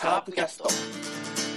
カープキャスト。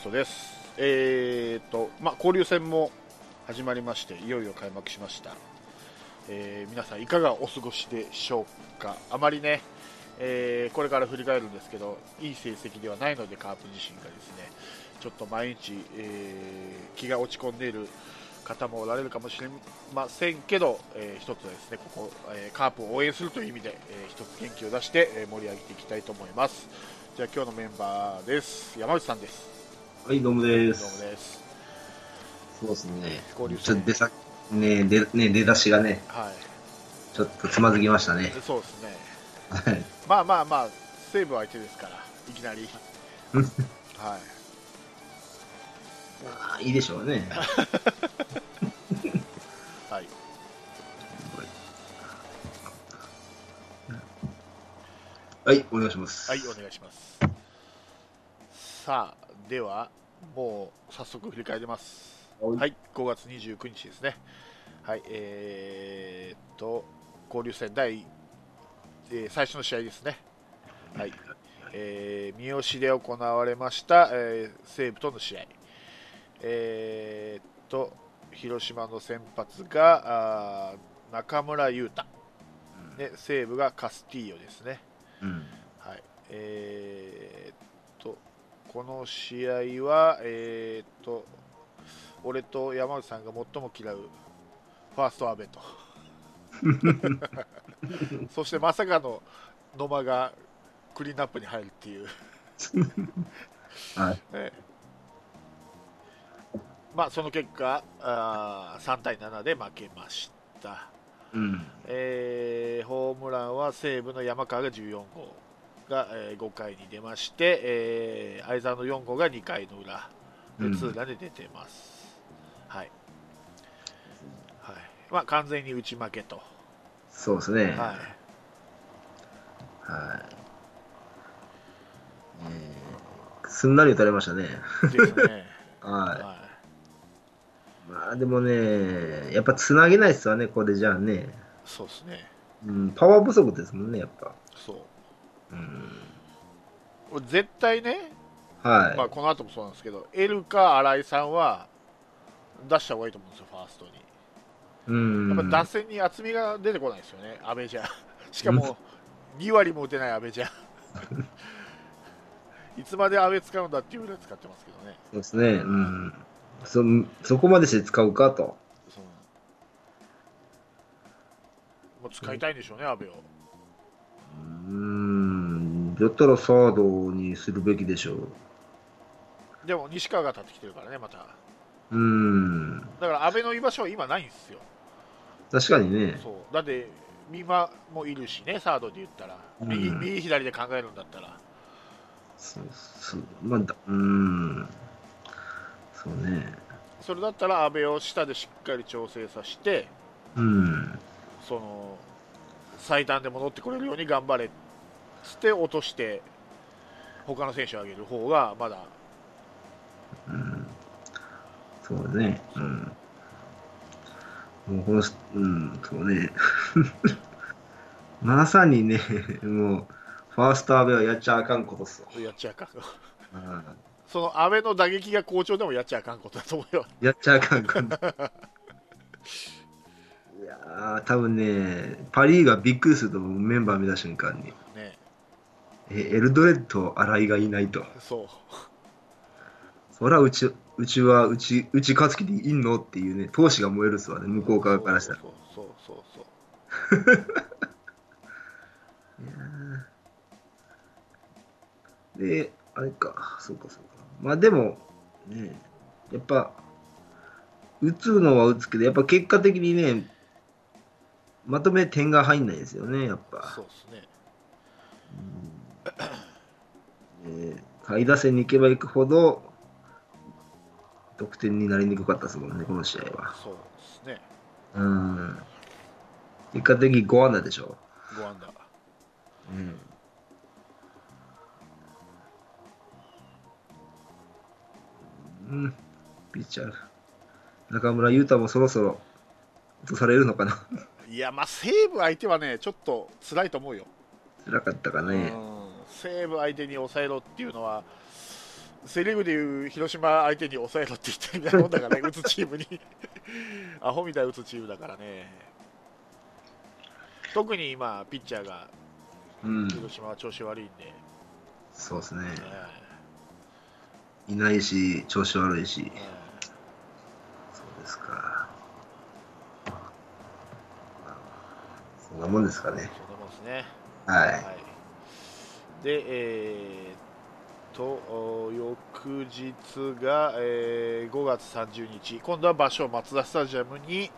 ストです。えーと、まあ、交流戦も始まりまして、いよいよ開幕しました。えー皆さんいかがお過ごしでしょうか。あまりね、えーこれから振り返るんですけど、いい成績ではないので、カープ自身がですね、ちょっと毎日、えー気が落ち込んでいる方もおられるかもしれませんけど、えー一つですね、ここ、えカープを応援するという意味で、えー一つ元気を出して、え盛り上げていきたいと思います。じゃあ今日のメンバーです。山内さんです。はい、どうもでどうす。もです。そうですね。交流戦ちょっと出さ、ね出、ね、出だしがね、はい。ちょっとつまずきましたね。そうですね。はい。まあまあまあ、西武相手ですから、いきなり。う んはい。まあいいでしょうね。はい。はい、お願いします。はい、お願いします。さあ、では、もう早速振り返ります。はいはい、5月29日ですね。はい、えー、っと、交流戦第、えー最初の試合ですね。はい。えー三好で行われました、えー西武との試合。えーっと、広島の先発があー中村優太、で西武がカスティーヨですね。うん。はい、えーこの試合は、えーっと、俺と山内さんが最も嫌うファースト阿部と、そしてまさかの野間がクリーンアップに入るっていう、はい。ねまあ、その結果あー、3対7で負けました。うん。えーホームランは西武の山川が14号が、えー5回に出まして、えー相澤の4号が2回の裏でうんツーランで出てます、はいはいまあ、完全に打ち負けと、そうですね。はい。はいえーすんなり打たれましたね。ですね、は。はいまあでもね、やっぱつなげないっすわね、これじゃあね。い、そうですね、うん、パワー不足ですもんね、やっぱ。そううん。俺絶対ね、はい。まあ、この後もそうなんですけど、エルか新井さんは出した方がいいと思うんですよ、ファーストに。うん。やっぱ打線に厚みが出てこないですよね、阿部じゃ。しかも、2割も打てない阿部じゃ。いつまで阿部使うんだっていうぐらい使ってますけどね。そうですね。うん。そ、そこまでして使うかと。そのもう使いたいんでしょうね、阿部を。うーん。だったらサードにするべきでしょう。でも、西川が立ってきてるからね、また。うーん。だから、阿部の居場所は今ないんですよ。確かにね。そうだって、美馬もいるしね、サードで言ったら。右、うん右左で考えるんだったら。そうそう。まあ、だうーん。そうね。それだったら、阿部を下でしっかり調整させて、うん。その最短で戻ってこれるように頑張れっつって落として他の選手を上げる方がまだうん。そうね。うん。もうこの、うん、そうね。まさにね、もう、ファーストアベはやっちゃあかんことっすわ。やっちゃあかんうんその阿部の打撃が好調でもやっちゃあかんことだと思うよやっちゃあかんこと。いやー、多分ね、パ・リーがびっくりすると思う、メンバー見た瞬間に。ねえ、エルドレッド、新井がいないと。そうそら、うち、うちは、うち、うち勝つ気でいんのっていうね、闘志が燃えるっすわね、向こう側からしたら。そうそうそうそう で、あれか、そうかそうか。まあでも、ね、やっぱ、打つのは打つけど、やっぱ結果的にね、まとめ点が入んないですよね、やっぱ。そうですね。えー下位打線に行けば行くほど、得点になりにくかったですもんね、この試合は。そうですね。うん。結果的に5安打でしょ。5アンダー。うん。うん、ピッチャー。中村優太もそろそろ落とされるのかな。いや、まあ、西武相手はね、ちょっと辛いと思うよ。辛かったかね。うん西武相手に抑えろっていうのは、セ・リーグでいう広島相手に抑えろって言ってるみたいなもんだからね、打つチームに、アホみたいに打つチームだからね、特に今、ピッチャーがうん、広島は調子悪いんで、そうですね。えいないし、調子悪いしえ。えそうですか。そんなもんですかね。えそんなもんですね。はい。はい、で、えーっと、お翌日が、えー5月30日、今度は場所をマツダスタジアムに、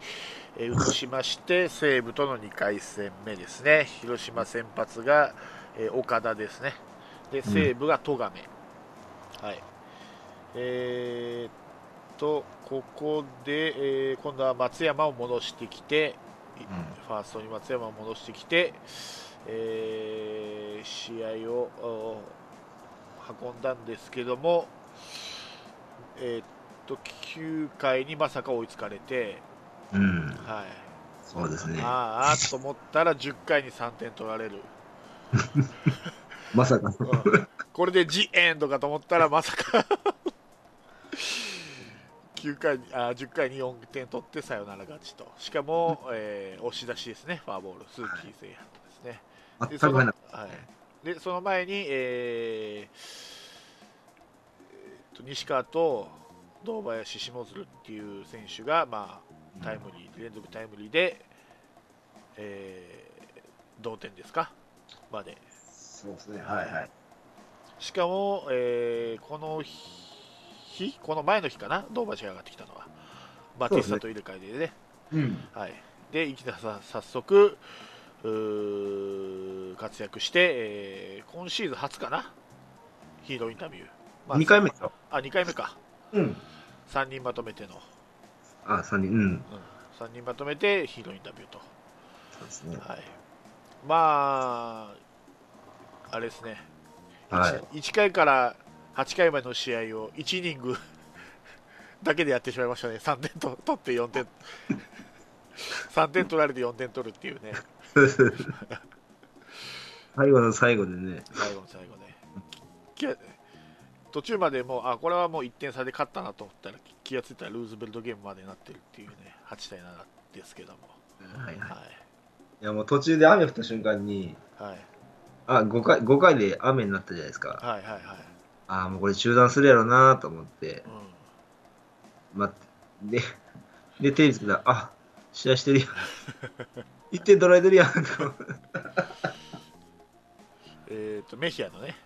えー移しまして、西武との2回戦目ですね、広島先発が、えー岡田ですね、で西武が戸亀、はい。えーっと、ここで、えー今度は松山を戻してきて、ファーストに松山を戻してきて、えー試合をお運んだんですけども、えーっと9回にまさか追いつかれて、うん、はい、そうですね。あーあーと思ったら10回に3点取られる、まさか。の。うん。これでジエンドかと思ったらまさか。9回にあー10回に4点取ってサヨナラ勝ちと。しかも、えー押し出しですね。フォアボール。鈴木誠也ですね、でその全く入らなかっはい、でその前に、えーえーと西川と堂林、下鶴っていう選手が、まあ、タイムリー連続タイムリーで、えー同点ですか？までた。そうですね。はいはい。しかも、えーこの日この前の日かな？堂林が上がってきたのはバティスタと入れ替えでねうん。はい、で池田さん早速活躍して、えー今シーズン初かな？ヒーローインタビュー、まあ2回目でしょ？あ2回目かうん。3人まとめての、あ、3人。うん。うん、3人まとめてヒーローインタビューと、そうですね。はい、まああれですね、はい。1, 回から8回までの試合を1イニング だけでやってしまいましたね3点と取って4点 3点取られて4点取るっていうね 最後の最後でね。最後の最後ねき途中までもうあこれはもう1点差で勝ったなと思ったら気がついたらルーズベルトゲームまでなってるっていうね8対7ですけどもはいはい。はいやもう途中で雨降った瞬間に、はいあ、5回、5回で雨になったじゃないですか。はいはいはいあもうこれ中断するやろなと思って、う待って、で、で、テニスけど、あ、試合してるやん。1点取られてるやん。えっ、とメヒアのね、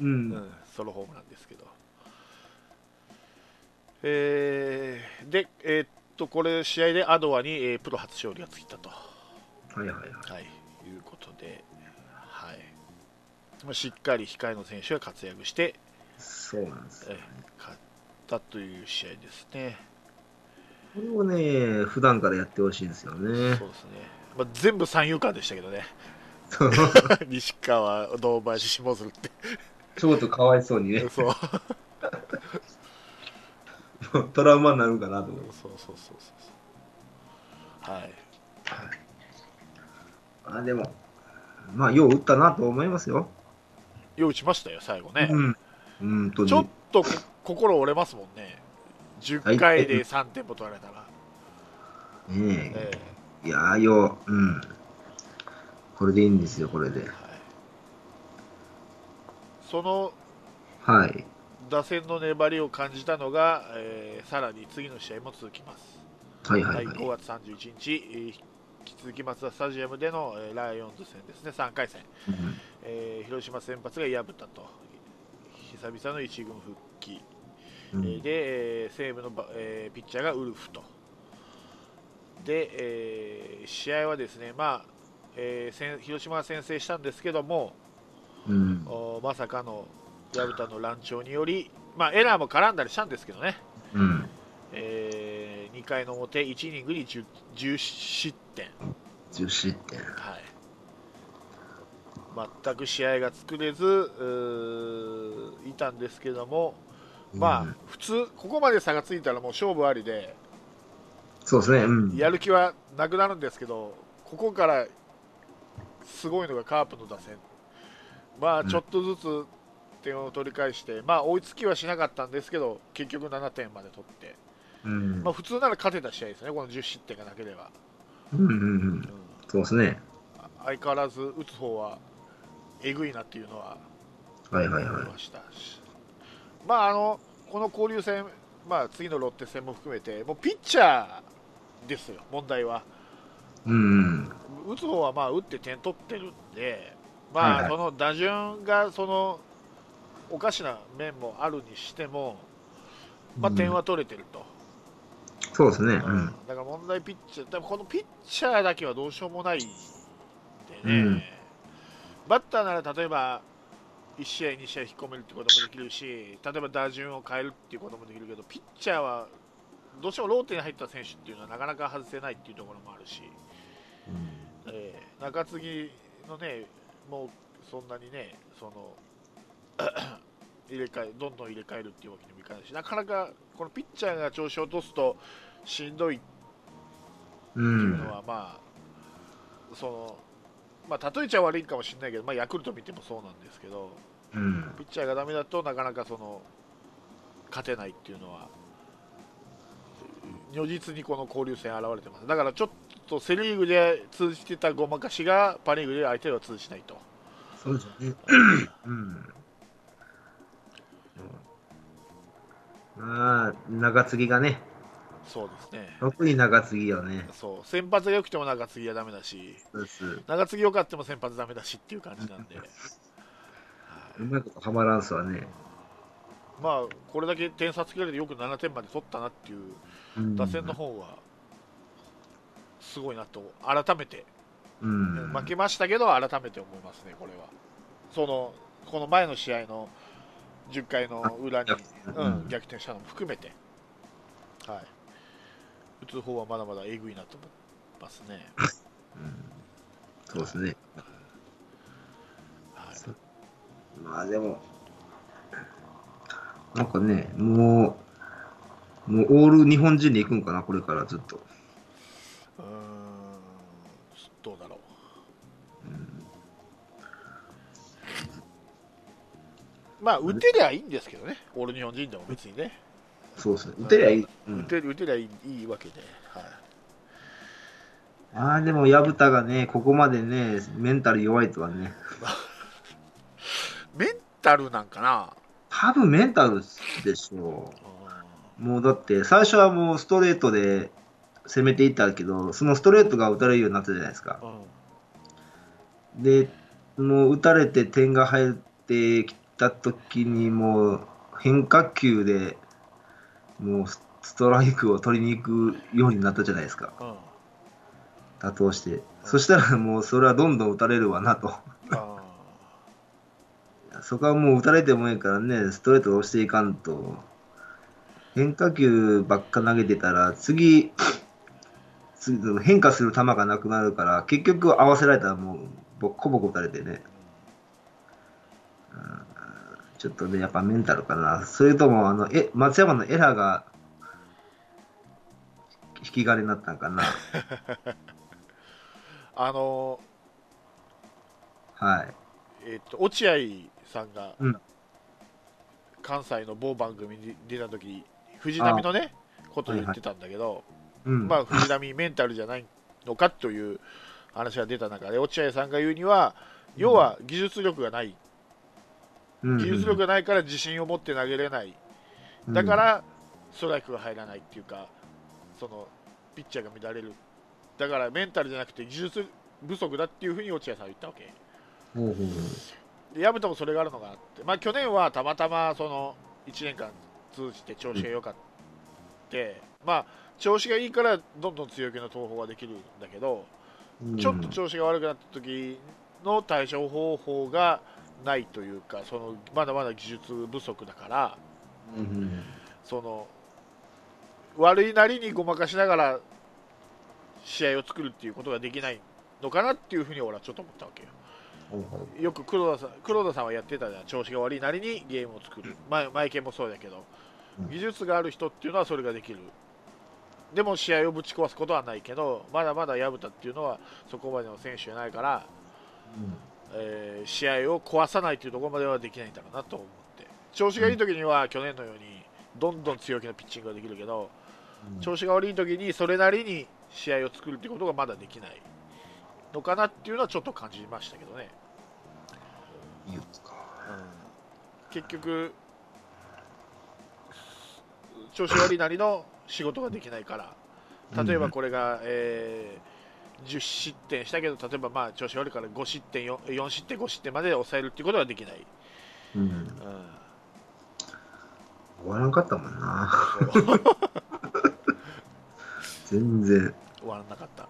う。うんん、ソロホームなんですけどえーでえーっとこれ試合でアドアに、えープロ初勝利がついたとはいはいはい。はい、いうことで、はいまあ、しっかり控えの選手が活躍して、そうなんですよえ。勝ったという試合ですね。これをね、普段からやってほしいんですよねそう。ですねまあ、全部三遊間でしたけどね、西川、堂林、下鶴って、ちょっとかわいそうにね、そう。トラウマになるかなと思って。そうそうそうそうそう、はい、あ、でも、まあ、よう打ったなと思いますよ。よう打ちましたよ、最後ね、うん。うんとちょっとこ心折れますもんね、10回で3点も取られたら、ねええ。いやーよう、うん。これでいいんですよ、これでえ。はい、そのはい。打線の粘りを感じたのが、えーさらに次の試合も続きます。はいい、はいははい。5月31日、えー引き続きマツダスタジアムでの、えーライオンズ戦ですね、3回戦、うんえー広島先発が薮田と、久々の一軍復帰、うんえーで、えー西武のば、えーピッチャーがウルフと、で、えー試合はですね、まあえー先広島が先制したんですけども、うん。おまさかの薮田の乱調により、まあ、エラーも絡んだりしたんですけどね、うん。え2回の表、1イニングに 10, 10失点、10失点。はい、全く試合が作れずうーいたんですけども、まあ、普通、ここまで差がついたらもう勝負ありで、そうですね。うん。やる気はなくなるんですけど、ここからすごいのがカープの打線、まあ、うんちょっとずつ点を取り返して、まあ、追いつきはしなかったんですけど、結局7点まで取って、うんまあ、普通なら勝てた試合ですね、この10失点がなければ。うんうんう。うんんそうですね。相変わらず打つ方はえぐいなっていうのははいはいは思いましたし、まあ、あのこの交流戦、まあ、次のロッテ戦も含めて、もうピッチャーですよ、問題は。い。うん。打つ方はまあ打って点取ってるんで、まあ、はいはいその打順がそのおかしな面もあるにしても、まあ、うん点は取れてると、そうですね。ううんん。だから問題ピッチャー、でもこのピッチャーだけはどうしようもないんでね、うんバッターなら例えば1試合、2試合引っ込めるってこともできるし、例えば打順を変えるっていうこともできるけど、ピッチャーはどうしてもローテに入った選手っていうのはなかなか外せないっていうところもあるし。えー中継ぎのね、もうそんなにね、その 入れ替えどんどん入れ替えるっていうわけにもいかないし、なかなかこのピッチャーが調子を落とすとしんどいってう。いうんのは、まあ、そのまあ、例えちゃ悪いかもしれないけど、まあ、ヤクルト見てもそうなんですけど、うん。ピッチャーがダメだとなかなかその勝てないっていうのは、如実にこの交流戦現れてます。だからちょっとセ・リーグで通じてたごまかしがパ・リーグで相手は通じないと。そうですね。うん。まあ、中継ぎがね、そうですね。特に中継ぎよね。そう先発が良くても中継ぎはダメだし、そうです。中継ぎ良かっても先発ダメだしっていう感じなんで、は いうまいことはまらんすわね。まあこれだけ点差つけられてよく7点まで取ったなっていううん。打線の方はすごいなと改めて、うん。負けましたけど改めて思いますねこれは。そのこの前の試合の10回の裏にあ逆転。うんうん。逆転したのも含めて。はい。打つ方はまだまだえぐいなと思いますね、そうですね。はい、まあでも、なんかね、もう、もうオール日本人で行くんかな、これからずっと。うーんどうだろう。まあ打てりゃいいんですけどね。オール日本人でも別にね。そうですね。打てりゃいい。うん、打て打てりゃいいいいわけで、はい、ああ、でも、薮田がね、ここまでね、メンタル弱いとはね、メンタルなんかな多分メンタルでしょう。もうだって、最初はもうストレートで攻めていったけど、そのストレートが打たれるようになったじゃないですか。で、もう打たれて点が入ってきたときに、もう変化球でもうスストライクを取りに行くようになったじゃないですか、うん打倒して。そしたらもうそれはどんどん打たれるわなと。あそこはもう打たれてもいいからね、ストレートを押していかんと。変化球ばっか投げてたら、次、次変化する球がなくなるから、結局合わせられたらもうボッコボコ打たれてね。うんちょっとね、やっぱメンタルかな。それとも、あの、え、松山のエラーが、引き金になったんかな。あのはい。えっと落合さんが、うん。関西の某番組に出た時に藤波のねことを言ってたんだけど、うん。まあ、藤波メンタルじゃないのかという話が出た中で落合さんが言うには要は技術力がない、うん。技術力がないから自信を持って投げれない。だか、らストライクが入らないっていうかそのピッチャーが乱れる。だからメンタルじゃなくて技術不足だっていうふうに落合さんは言ったわけ。うんほうほうほうで薮田もそれがあるのがあって、まあ、去年はたまたまその1年間通じて調子が良かって、まあ調子がいいからどんどん強気の投法ができるんだけど、うん。ちょっと調子が悪くなった時の対処方法がないというかそのまだまだ技術不足だからうんその悪いなりにごまかしながら試合を作るっていうことができないのかなっていうふうに俺はちょっと思ったわけよ。はいよく黒田さん黒田さんはやってたじゃん。調子が悪いなりにゲームを作る。前前剣もそうだけど。うん。技術がある人っていうのはそれができる。でも試合をぶち壊すことはないけどまだまだ薮田っていうのはそこまでの選手じゃないから、えー試合を壊さないというところまではできないんだろうなと思って。調子がいい時には去年のようにどんどん強気なピッチングができるけどうん。調子が悪い時にそれなりに試合を作るっていうことがまだできないのかなっていうのはちょっと感じましたけどね。いいですか結局調子悪いなりの仕事ができないから。例えばこれが、えー10失点したけど例えばまあ調子悪いから5失点 4, 4失点5失点まで抑えるっていうことができない、うん。うん、終わらんかったもんな。全然。終わらなかった、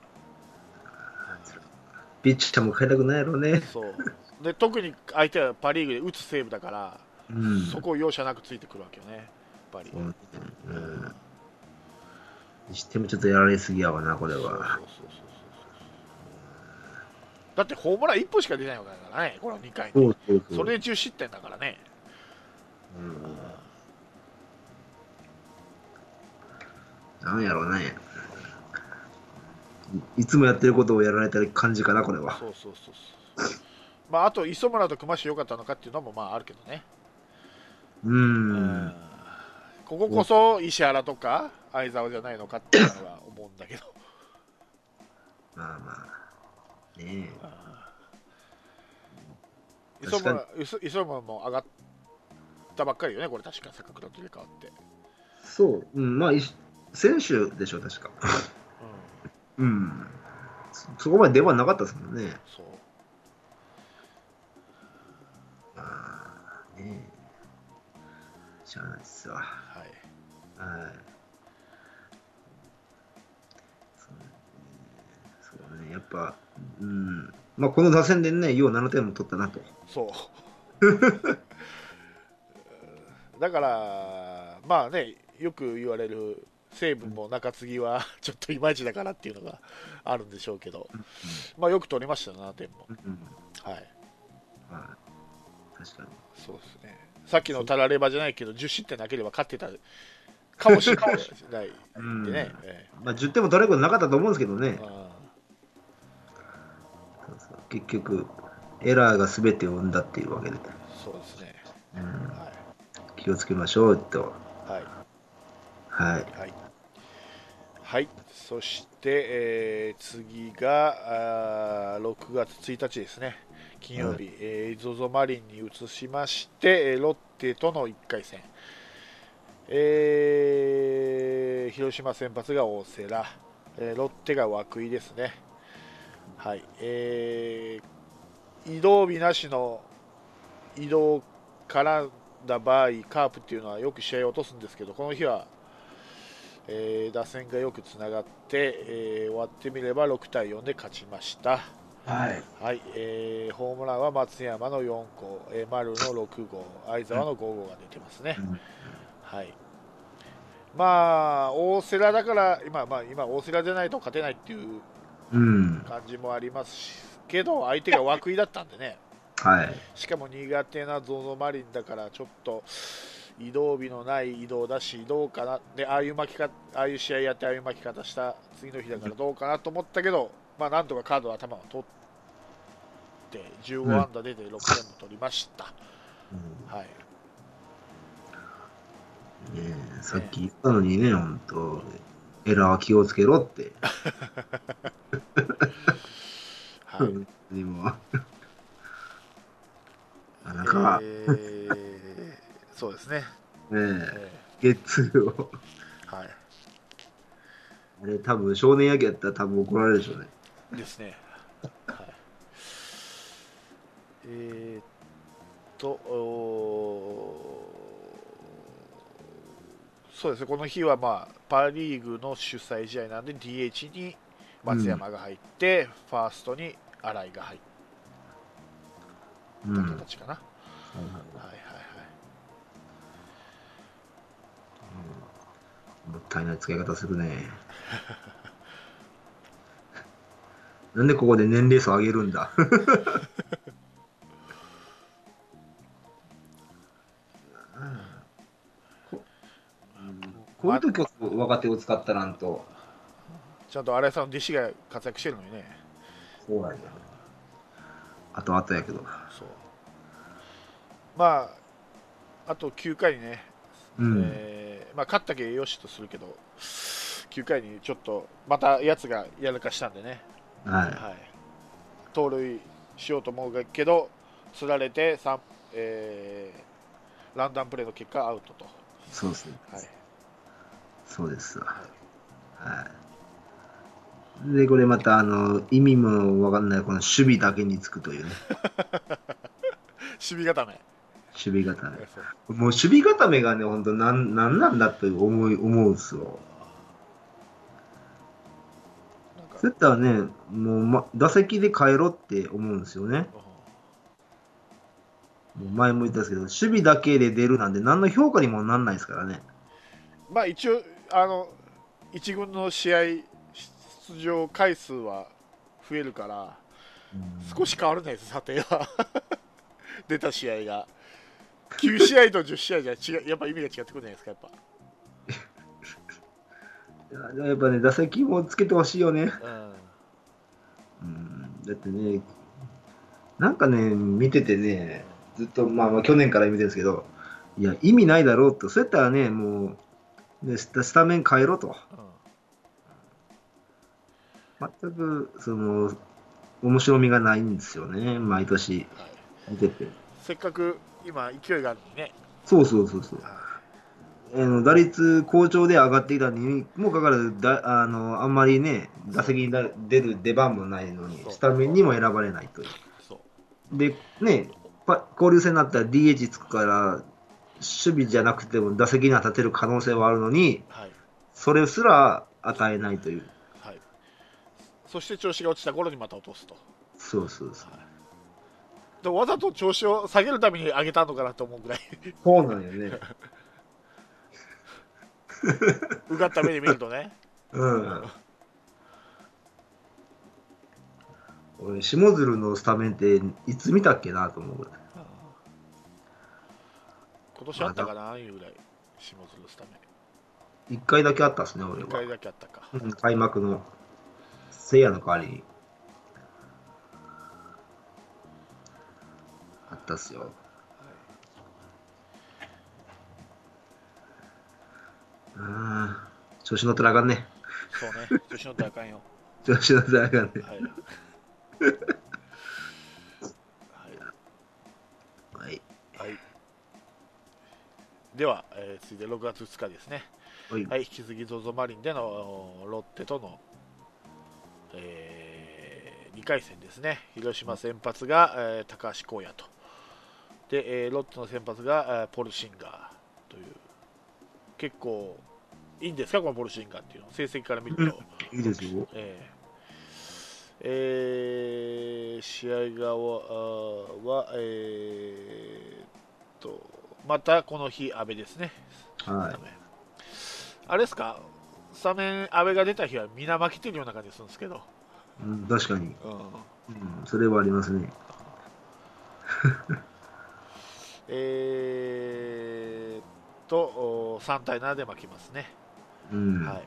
ピッチャーも変えたくないやろね。そうで特に相手はパ・リーグで打つセーブだから、うん。そこを容赦なくついてくるわけよねやっぱり、そうね。うんにしてもちょっとやられすぎやわなこれは。だってホームラン1本しか出ないわけだからねこの2回に。そうそうそう。それで10失点だからね、うん。なんやろうね。いいつもやってることをやられた感じかなこれは。そうそうそうそうまああと磯村と熊氏良かったのかっていうのもまああるけどね、うん。うん。こここそ石原とか相澤じゃないのかっていうのは思うんだけど。まあまあ。ねえ。磯村磯磯村も上がったばっかりよねこれ確か坂倉と入れ替わって、そう、うん、まあ選手でしょ確か。うん、うん。そそこまで出番なかったですもんね。そうしゃあないっすわ。はい。はい。そうね、そうね。やっぱ、うん、まあ、この打線でね、よう7点も取ったなと。そう。だからまあねよく言われる西武も中継ぎはちょっといまいちだからっていうのがあるんでしょうけど、まあよく取りました7点も。うん、はい。はい。確かに。そうですねさっきのタラレバじゃないけど10失点なければ勝ってたかもしれないまあ、10点も取れることなかったと思うんですけどね。結局、エラーが全てを生んだっていうわけで、ーそうですね。うん、は気をつけましょうと。いはい。はい。はい、はい、そして、えー次があー6月1日ですね、金曜日、えー、ZOZO マリンに移しまして、えーロッテとの1回戦、えー広島先発が大瀬良、えーロッテが涌井ですね。はい。えー移動日なしの移動絡んだ場合、カープっていうのはよく試合を落とすんですけど、この日はえー打線がよくつながって、えー終わってみれば6対4で勝ちました、はい。はいえーホームランは松山の4号、えー丸の6号相澤の5号が出てますね、うんはい、まあ大瀬良だから今,、まあ、今大瀬良じゃないと勝てないっていううん。感じもありますしけど相手が涌井だったんでねはい。しかも苦手な ZOZO マリンだからちょっと移動日のない移動だしどうかなでああいう巻き方ああいう試合やってああいう巻き方した次の日だからどうかなと思ったけど、まあなんとかカードは頭を取って15安打出て6点も取りました、うん。はい。ねえさっき言ったのにね、本当エラーは気をつけろって。はい。にも。あなんか、えーそうですね、ねええ、ゲッツーを。ーはい。あれ、多分少年野球やったら多分怒られるでしょうね。ですね。はい、えーっと、そうですね。この日は、まあ、パ・リーグの主催試合なんで DH に松山が入って、ファーストに新井が入っうん。たはい形かな、はいはいはい。もったいない使い方するね。なんでここで年齢層上げるんだ？こ こういう時こそ若手を使ったらんと。ちゃんと新井さんの弟子が活躍してるのにねそうやね。あとあとやけど。そうまああと9回にね、うん。えーまあ、勝ったけよしとするけど9回にちょっとまたやつがやらかしたんでね、ははい、盗塁しようと思うけどつられて三えーランダムプレーの結果アウトと、い。そうですね。はい、そうですわ。はい。で、これまた、あの、意味もわかんない、この守備だけにつくというね。守備固め守備固め。もう守備固めがね、本当なん、なんなんだって思い、思うんですよ。そうやったらね、もう、ま、打席で変えろって思うんですよね。もう前も言ったんですけど、守備だけで出るなんて何の評価にもなんないですからね。まあ一応あの一軍の試合出場回数は増えるから少し変わるね査定は 出た試合が9試合と10試合じゃ違うやっぱ意味が違ってくるんじゃないですかやっぱいややっぱね、打席もつけてほしいよね。うんうんだってね、なんかね、見ててね、ずっと、まあ、まあ去年から見てるんですけど、いや、意味ないだろうと、そうやったらね、もう、ね、スタスタメン変えろと。全く、その、面白みがないんですよね、毎年はい、見てて。せっかく今勢いがあるのにね、そうそうそうそう。あの打率好調で上がってきたにもかかわらずだあの、あんまりね、打席にだ出る出番もないのにスタメンにも選ばれないという。そうで、ね、パ交流戦になったら DH つくから、守備じゃなくても打席には立てる可能性はあるのに、はいそれすら与えないという。はいそして調子が落ちた頃にまた落とすとそうそうそう。でわざと調子を下げるために上げたのかなと思うぐらいそうなんよね。うがった目で見るとねうん。俺、下鶴のスタメンっていつ見たっけなと思うぐらい。今年あったかなああいうぐらい下鶴スタメ一回だけあったっすね、俺ン1回は。だけあったかうん開幕の、せいやの代わりに。あったっすよ。うん。調子乗ったらあかんね。そうね調子乗ったらあかんよ 調子乗ったらあかんね。はい、はいはい。はい、では、えー続いて6月2日ですね、はい。はい、引き続き ZOZO マリンでのロッテとの、え2回戦ですね、広島先発が、えー高橋光也と、で、えーロッテの先発が、えーポルシンガー結構いいんですか、このポルシンガーっていうの、成績から見ると。いいですよ。えーえー試合側は、えーっと、またこの日、阿部ですね。はいあれですか、スタメン、阿部が出た日は皆負けてるような感じするんですけど、うん、確かに。うんうん、それはありますね。えーっと、お3対7で負けますね。うん。はい、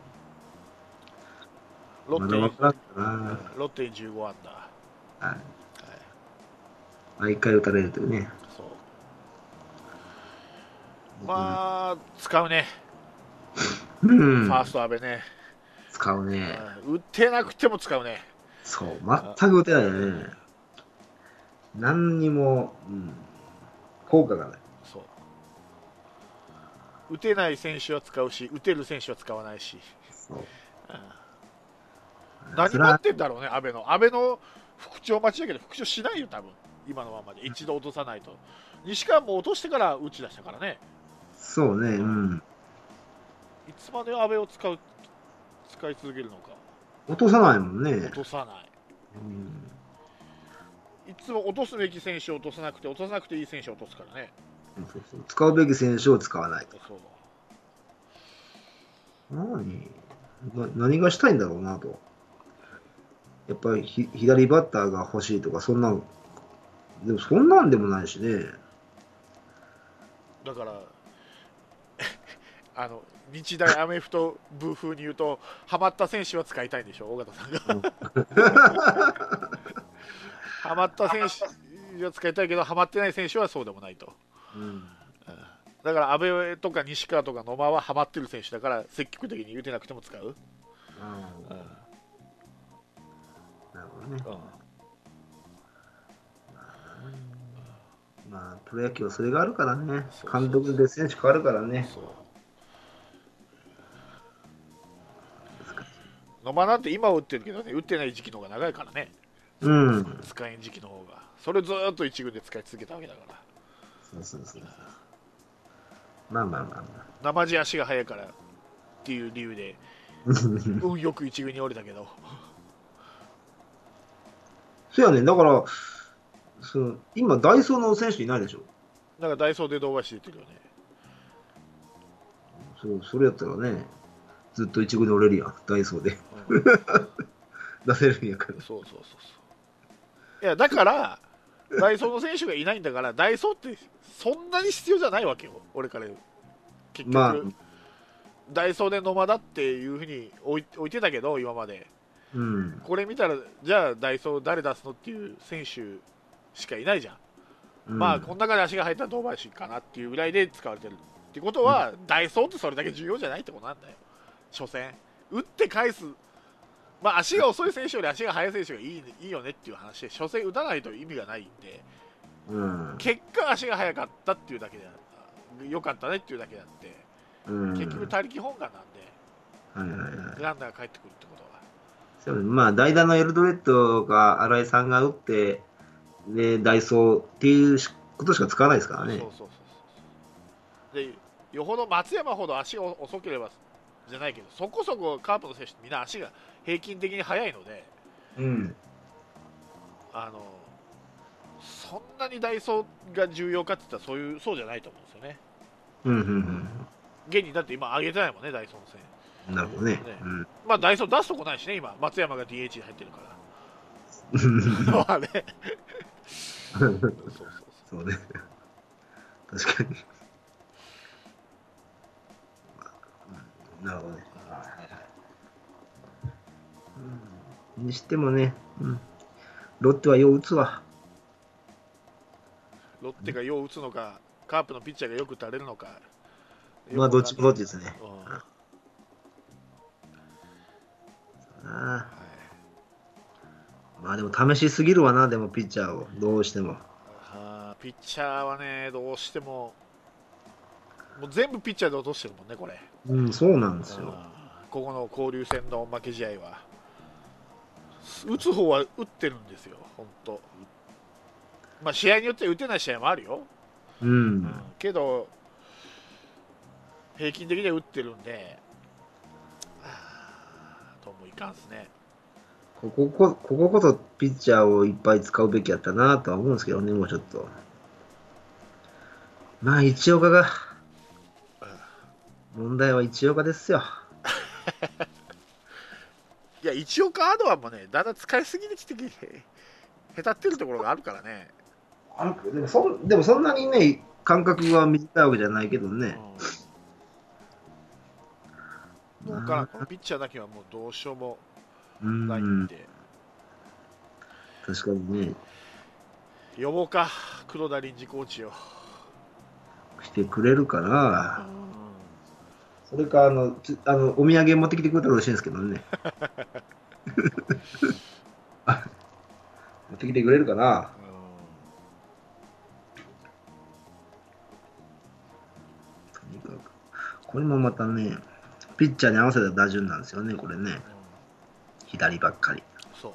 ロまッテにだ分からんかな。ロッテに15アンダー。はい。はい毎回打たれるというね。そうまあ、使うね、うんファースト阿部ね、使うね。うん打てなくても使うね、そう、全く打てないよね。何にも、うん、効果がない。打てない選手は使うし、打てる選手は使わないし、そう。うん何待ってんだろうね、阿部の、阿部の復調待ちだけど、復調しないよ、多分。今のままで、一度落とさないと、西川も落としてから打ち出したからね、そうね、うん。いつまで阿部を使う使い続けるのか。落とさないもんね。落。とさない。うん。いつも落とすべき選手を落とさなくて落とさなくていい選手を落とすからねそうそう使うべき選手を使わないと。そう何？な何がしたいんだろうなと。やっぱりひ左バッターが欲しいとか、そんな、でもそんなんでもないしね。だから あの日大アメフト部風に言うとハマった選手は使いたいんでしょ？尾形さんが ハマった選手は使いたいけどハマってない選手はそうでもないとうん。だから阿部とか西川とか野間はハマってる選手だから積極的に言うてなくても使う、なるほどね。まあ、プロ野球はそれがあるからね。監督で選手変わるからね。そう。野間なんて今打ってるけどね打ってない時期の方が長いからね。うん。使えん時期の方が。それずーっと一軍で使い続けたわけだからそうそうそう。まあまあまあま生地足が速いからっていう理由であ。運 よく一軍に降りたけどそうやね、だから、その今、ダイソーの選手いないでしょ？なんかダイソーで動画して出てるよねそうそれやったらね、ずっと一軍で折れるやん、ダイソーで。うん 出せるんやから。そうそうそうそういやだからダイソーの選手がいないんだからダイソーってそんなに必要じゃないわけよ。俺から言う。結局、まあ、ダイソーで野間だっていうふうに置い置いてたけど今まで。うん。これ見たらじゃあダイソー誰出すのっていう選手しかいないじゃん、うん。まあこの中で足が入ったら堂林かなっていうぐらいで使われてる。ってことは、ダイソーってそれだけ重要じゃないってことなんだよ。初戦。打って返すまあ足が遅い選手より足が速い選手がいい,、いいよねっていう話で初戦打たないと意味がないんでうん。結果足が速かったっていうだけであった良かったねっていうだけであってうん。結局他力本願なんではいはいはい。ランナーが帰ってくるってことはそうまあ、代打のエルドレッドが新井さんが打って、で、ダイソーっていうことしか使わないですからねそう。そうそうそうでよほど松山ほど足が遅ければじゃないけどそこそこカープの選手ってみんな足が平均的に速いのでうん。あのそんなにダイソーが重要かって言ったらそういうそうじゃないと思うんですよねうん、うん、現にだって今上げてないもんねダイソーの線うん。なるほどね。ねうん。まあダイソー出すとこないしね今松山が DH に入ってるからま あねそうそうそうそうね。確かに。なるほどね。うんにしてもね、うん、ロッテはよう打つわ。ロッテがよう打つのかカープのピッチャーがよく打たれるのかまあ、どっちもどっちですね。うんはあまあでも試しすぎるわな、でもピッチャーを、どうしても。はあピッチャーはね、どうしても、もう全部ピッチャーで落としてるもんね、これ。うん、そうなんですよ。うんここの交流戦の負け試合は。打つ方は打ってるんですよ、本当。まあ、試合によっては打てない試合もあるよ。ううんん。けど、平均的には打ってるんで、はあともいかんっすね。こここ、こここそピッチャーをいっぱい使うべきやったなとは思うんですけどね、もうちょっと。まあ、一岡が、問題は一岡ですよ。いや、一応カードはもうね、だんだん使いすぎてきて、へたってるところがあるからね。あのでもそんでもそんなにね、感覚が短いわけじゃないけどね。うん、もうからこのピッチャーだけはもうどうしようもうないんん、で、確かにね、呼ぼうか、黒田臨時コーチを。来てくれるから、それか、あの、つあのお土産持ってきてくれたら嬉しいんですけどね。あ持ってきてくれるかな？とにかく。これもまたね、ピッチャーに合わせた打順なんですよね、これね。うん左ばっかり。そ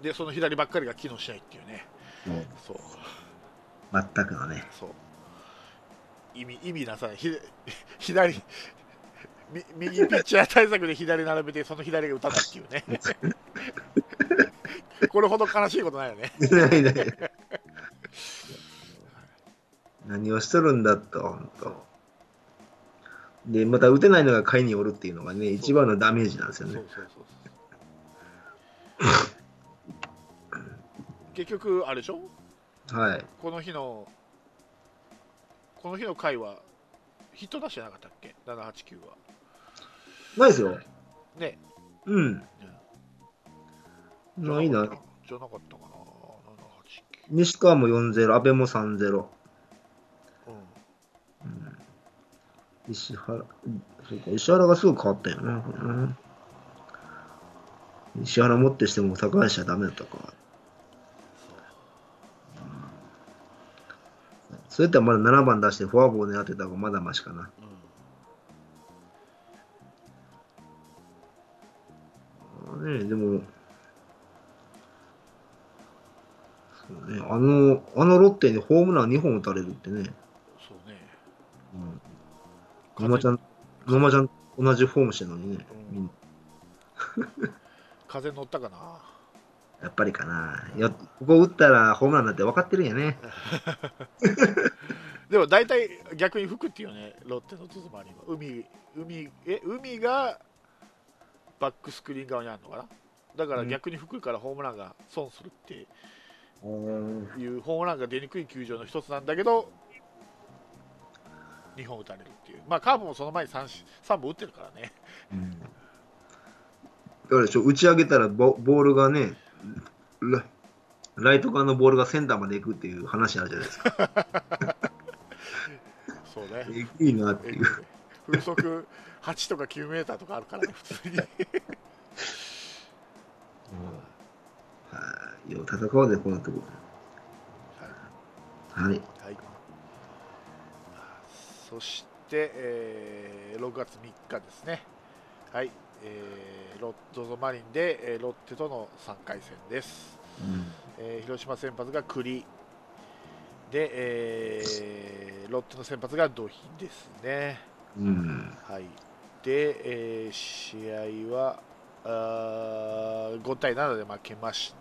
う。で、その左ばっかりが機能しないっていうね。そう。全くのね。そう。意味、意味なさない。ひ 左、み右ピッチャー対策で左並べてその左が打たないっていうね これほど悲しいことないよねないない。何をしとるんだと、本当。で、また打てないのが下位におるっていうのがね、一番のダメージなんですよね。結局あれでしょ？はい。この日のこの日の回はヒット出してなかったっけ？789はないですよ。ねうん。ないな。じゃなかったかな西川も4-0、阿部も3-0。789うん石原、そうか、石原がすぐ変わったよな、これな石原もってしても高橋はダメだったか。そういったらまだ7番出してフォアボールに当てた方がまだマシかな。ねでも、そうね、あの、あのロッテにホームラン2本打たれるってね、そうね。うん、野間ちゃん、野間ちゃん同じフォームしてるのにね、うん。みん風乗ったかな？やっぱりかな。よここ打ったらホームランだって分かってるんやね。でも大体逆に吹くっていうよねロッテの ZOZO マリンは海海え海がバックスクリーン側にあるのかな？だから逆に吹くからホームランが損するっていうホームランが出にくい球場の一つなんだけど2本打たれるっていう。まあカーブもその前に 3, 3本打ってるからね。うん。だからちょ打ち上げたらボボールがねラ、ライト側のボールがセンターまで行くっていう話あるじゃないですか。そうね。えぐいなっていう。風速8とか9メーターとかあるからね普通に。はい、よう戦おうね、このとこ。はい。はい、そして、えー6月3日ですね、はい。えーロッ ZOZO マリンで、えーロッテとの3回戦です、えー広島先発が栗で、えーロッテの先発が土肥ですね、うん。はい、で、えー試合はあー5対7で負けまし